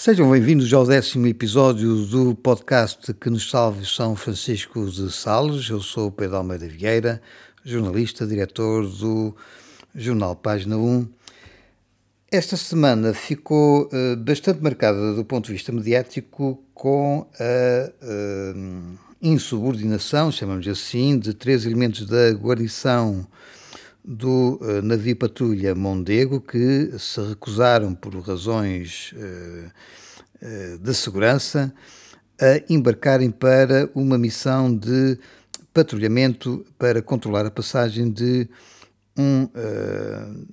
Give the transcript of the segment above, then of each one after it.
Sejam bem-vindos ao décimo episódio do podcast Que nos salve São Francisco de Sales. Eu sou Pedro Almeida Vieira, jornalista, diretor do jornal Página 1. Esta semana ficou uh, bastante marcada do ponto de vista mediático com a uh, insubordinação, chamamos assim, de três elementos da guarnição do uh, navio patrulha Mondego que se recusaram por razões uh, uh, de segurança a embarcarem para uma missão de patrulhamento para controlar a passagem de um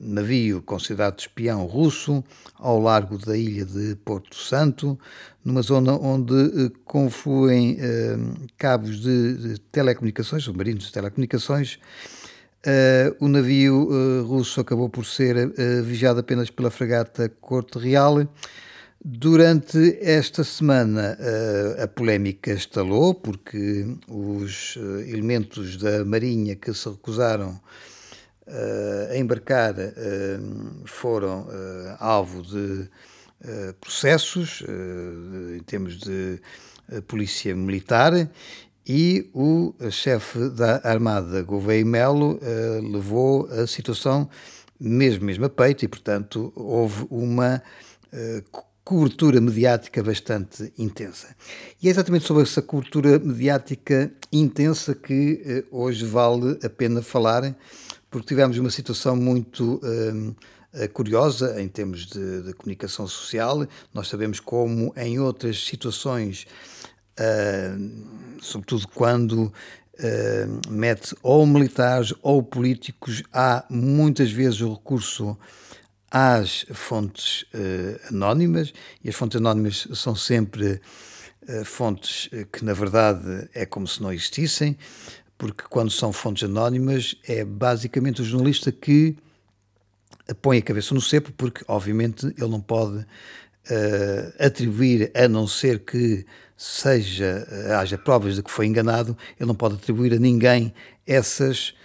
navio considerado espião russo ao largo da ilha de Porto Santo, numa zona onde confluem cabos de telecomunicações, submarinos de telecomunicações, Uh, o navio uh, russo acabou por ser uh, vigiado apenas pela fragata Corte Real. Durante esta semana a polémica estalou porque os elementos da Marinha que se recusaram a embarcar foram alvo de processos em termos de polícia militar e o chefe da Armada, Gouveia Melo, uh, levou a situação mesmo, mesmo a peito e, portanto, houve uma uh, cobertura mediática bastante intensa. E é exatamente sobre essa cobertura mediática intensa que uh, hoje vale a pena falar, porque tivemos uma situação muito curiosa em termos de, de comunicação social. Nós sabemos como em outras situações uh, sobretudo quando uh, mete ou militares ou políticos, há muitas vezes o recurso às fontes uh, anónimas, e as fontes anónimas são sempre fontes que, na verdade, é como se não existissem, porque quando são fontes anónimas é basicamente o jornalista que põe a cabeça no cepo, porque obviamente ele não pode uh, atribuir, a não ser que seja, eh, haja provas de que foi enganado, ele não pode atribuir a ninguém essas,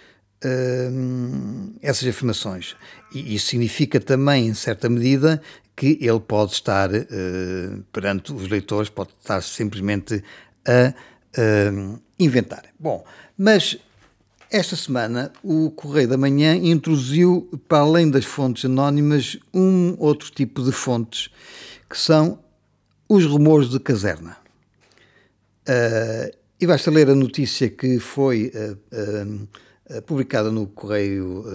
uh, essas afirmações. E isso significa também, em certa medida, que ele pode estar uh, perante os leitores, pode estar simplesmente a uh, inventar. Bom, mas esta semana o Correio da Manhã introduziu, para além das fontes anónimas, um outro tipo de fontes, que são os rumores de caserna. Uh, e basta ler a notícia que foi uh, uh, publicada no Correio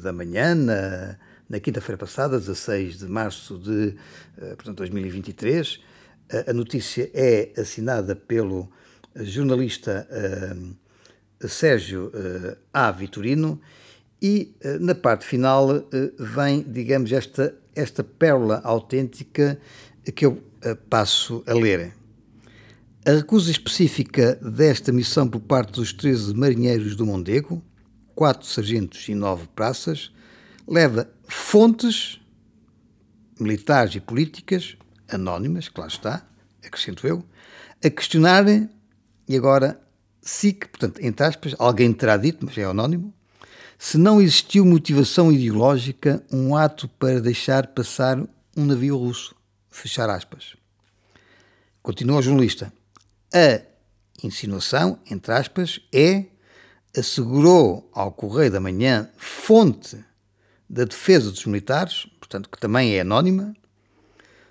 da Manhã, na, na quinta-feira passada, 16 de março de portanto, 2023. a notícia é assinada pelo jornalista Sérgio A. Vitorino e na parte final vem, digamos, esta, esta pérola autêntica que eu passo a ler. A recusa específica desta missão por parte dos 13 marinheiros do Mondego, quatro sargentos e nove praças, leva fontes militares e políticas, anónimas, claro está, acrescento eu, a questionarem, e agora, SIC, portanto, entre aspas, alguém terá dito, mas é anónimo, se não existiu motivação ideológica, um ato para deixar passar um navio russo. Fechar aspas. Continua o jornalista. A insinuação, entre aspas, é assegurou ao Correio da Manhã fonte da defesa dos militares, portanto, que também é anónima,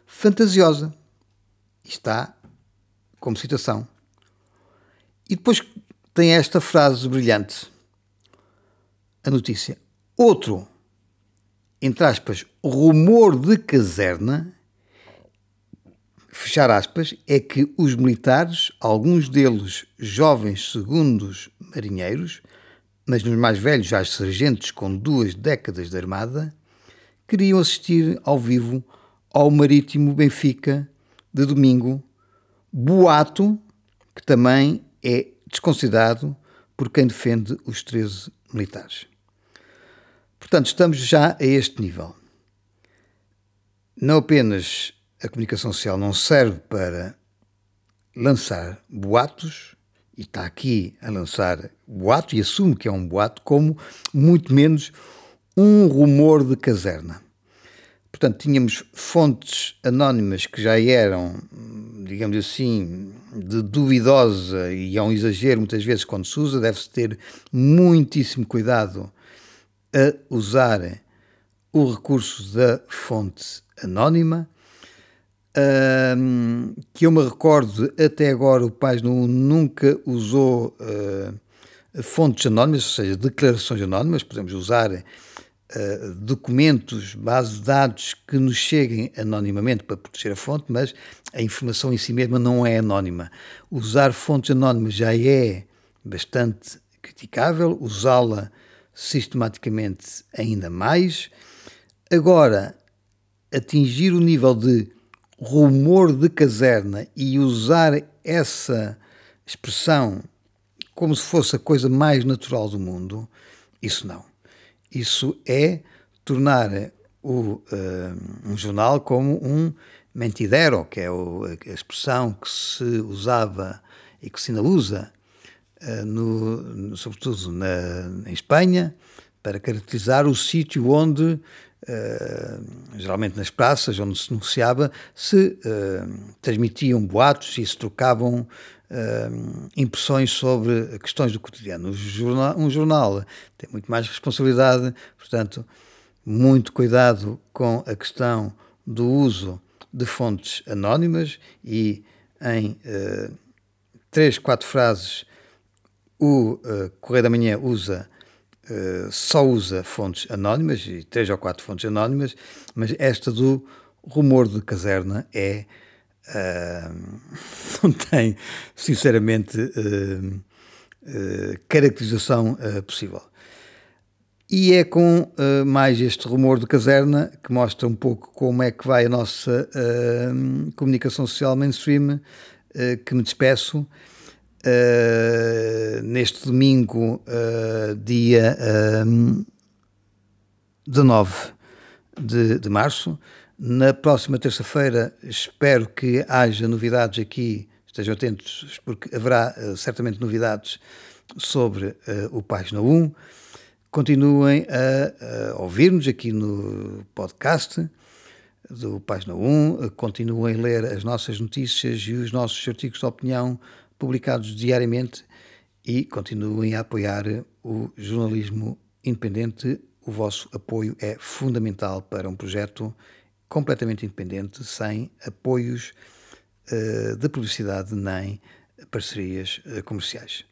fantasiosa. Está como citação. E depois tem esta frase brilhante. A notícia. Outro, entre aspas, rumor de caserna fechar aspas, é que os militares, alguns deles jovens segundos marinheiros, mas nos mais velhos já sargentos com duas décadas de armada, queriam assistir ao vivo ao Marítimo Benfica de domingo, boato que também é desconsiderado por quem defende os 13 militares. Portanto, estamos já a este nível. Não apenas a comunicação social não serve para lançar boatos, e está aqui a lançar boato, e assume que é um boato, como muito menos um rumor de caserna. Portanto, tínhamos fontes anónimas que já eram, digamos assim, de duvidosa e é um exagero muitas vezes quando se usa, deve-se ter muitíssimo cuidado a usar o recurso da fonte anónima. Um, que eu me recordo, até agora o 1 nunca usou uh, fontes anónimas, ou seja, declarações anónimas, podemos usar uh, documentos, bases de dados que nos cheguem anonimamente para proteger a fonte, mas a informação em si mesma não é anónima. Usar fontes anónimas já é bastante criticável, usá-la sistematicamente ainda mais. Agora, atingir o nível de rumor de caserna e usar essa expressão como se fosse a coisa mais natural do mundo, isso não. Isso é tornar o, uh, um jornal como um mentidero, que é a expressão que se usava e que se ainda usa, uh, no, sobretudo na, em Espanha, para caracterizar o sítio onde geralmente nas praças onde se anunciava, se transmitiam boatos e se trocavam uh, impressões sobre questões do cotidiano. Um jornal, um jornal tem muito mais responsabilidade, portanto, muito cuidado com a questão do uso de fontes anónimas e em três, quatro frases o Correio da Manhã usa uh, só usa fontes anónimas, e três ou quatro fontes anónimas, mas esta do rumor de caserna é. Uh, não tem, sinceramente, uh, caracterização possível. E é com uh, mais este rumor de caserna que mostra um pouco como é que vai a nossa uh, comunicação social mainstream uh, que me despeço. Uh, neste domingo, uh, dia uh, 19 de, de março. Na próxima terça-feira, espero que haja novidades aqui, estejam atentos, porque haverá uh, certamente novidades sobre o Página 1. Continuem a, a ouvir-nos aqui no podcast do Página 1, continuem a ler as nossas notícias e os nossos artigos de opinião publicados diariamente e continuem a apoiar o jornalismo independente. O vosso apoio é fundamental para um projeto completamente independente, sem apoios uh, de publicidade nem parcerias uh, comerciais.